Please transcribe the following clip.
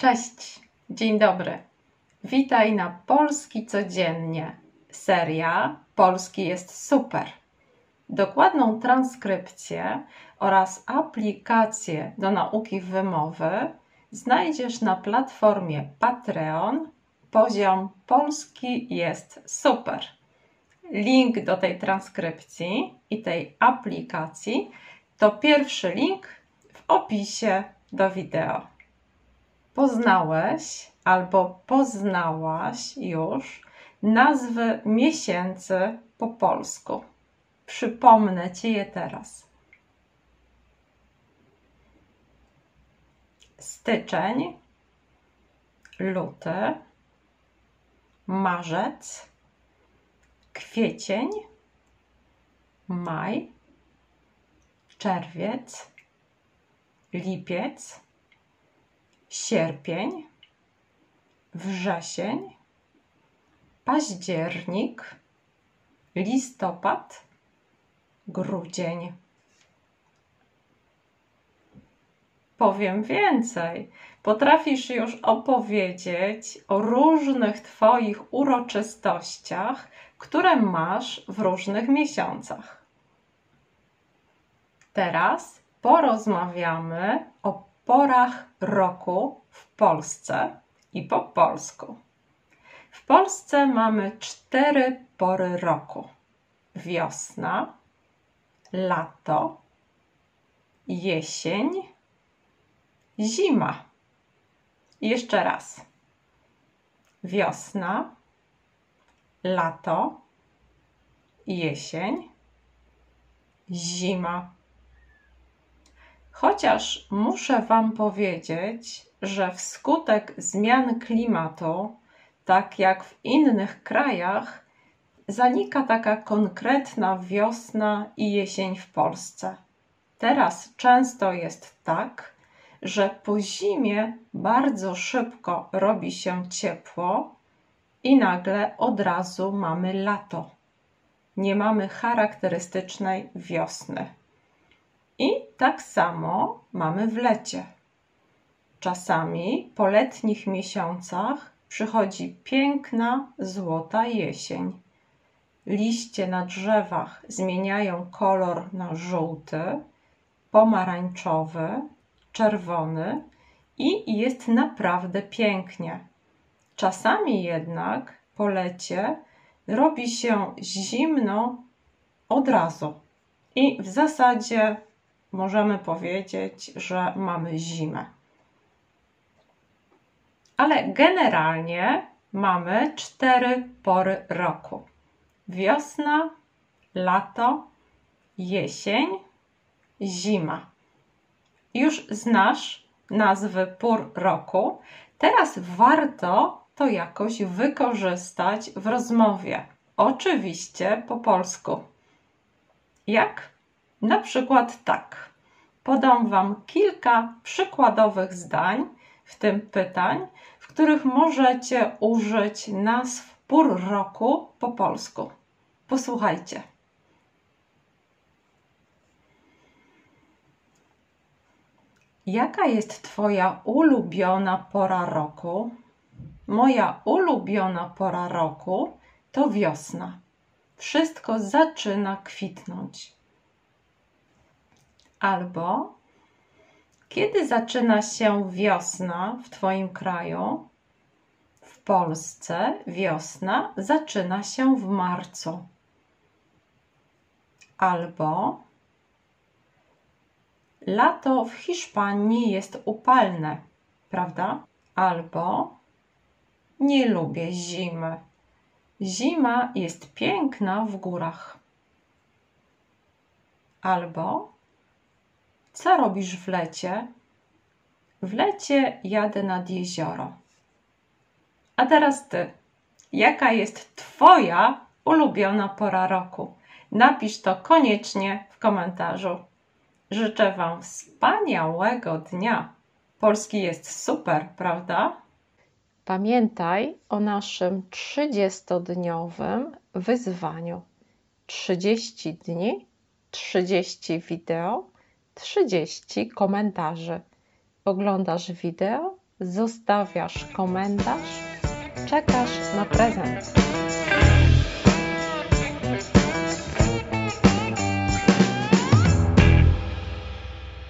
Cześć, dzień dobry. Witaj na Polski Codziennie. Seria Polski jest super. Dokładną transkrypcję oraz aplikację do nauki wymowy znajdziesz na platformie Patreon. Poziom Polski jest super. Link do tej transkrypcji i tej aplikacji to pierwszy link w opisie do wideo. Poznałeś albo poznałaś już nazwy miesięcy po polsku. Przypomnę ci je teraz. Styczeń, luty, marzec, kwiecień, maj, czerwiec, lipiec, sierpień, wrzesień, październik, listopad, grudzień. Powiem więcej. Potrafisz już opowiedzieć o różnych Twoich uroczystościach, które masz w różnych miesiącach. Teraz porozmawiamy porach roku w Polsce i po polsku. W Polsce mamy cztery pory roku: wiosna, lato, jesień, zima. Jeszcze raz. Wiosna, lato, jesień, zima. Chociaż muszę Wam powiedzieć, że wskutek zmian klimatu, tak jak w innych krajach, zanika taka konkretna wiosna i jesień w Polsce. Teraz często jest tak, że po zimie bardzo szybko robi się ciepło i nagle od razu mamy lato. Nie mamy charakterystycznej wiosny. I tak samo mamy w lecie. Czasami po letnich miesiącach przychodzi piękna, złota jesień. Liście na drzewach zmieniają kolor na żółty, pomarańczowy, czerwony i jest naprawdę pięknie. Czasami jednak po lecie robi się zimno od razu i w zasadzie możemy powiedzieć, że mamy zimę. Ale generalnie mamy cztery pory roku: wiosna, lato, jesień, zima. Już znasz nazwy pór roku. Teraz warto to jakoś wykorzystać w rozmowie. Oczywiście po polsku. Jak? Na przykład tak. Podam Wam kilka przykładowych zdań, w tym pytań, w których możecie użyć nazw pór roku po polsku. Posłuchajcie. Jaka jest Twoja ulubiona pora roku? Moja ulubiona pora roku to wiosna. Wszystko zaczyna kwitnąć. Albo kiedy zaczyna się wiosna w Twoim kraju? W Polsce wiosna zaczyna się w marcu. Albo lato w Hiszpanii jest upalne, prawda? Albo nie lubię zimy. Zima jest piękna w górach. Albo co robisz w lecie? W lecie jadę nad jezioro. A teraz ty. Jaka jest Twoja ulubiona pora roku? Napisz to koniecznie w komentarzu. Życzę Wam wspaniałego dnia. Polski jest super, prawda? Pamiętaj o naszym 30-dniowym wyzwaniu. 30 dni, 30 wideo 30 komentarzy. Oglądasz wideo zostawiasz komentarz, czekasz na prezent.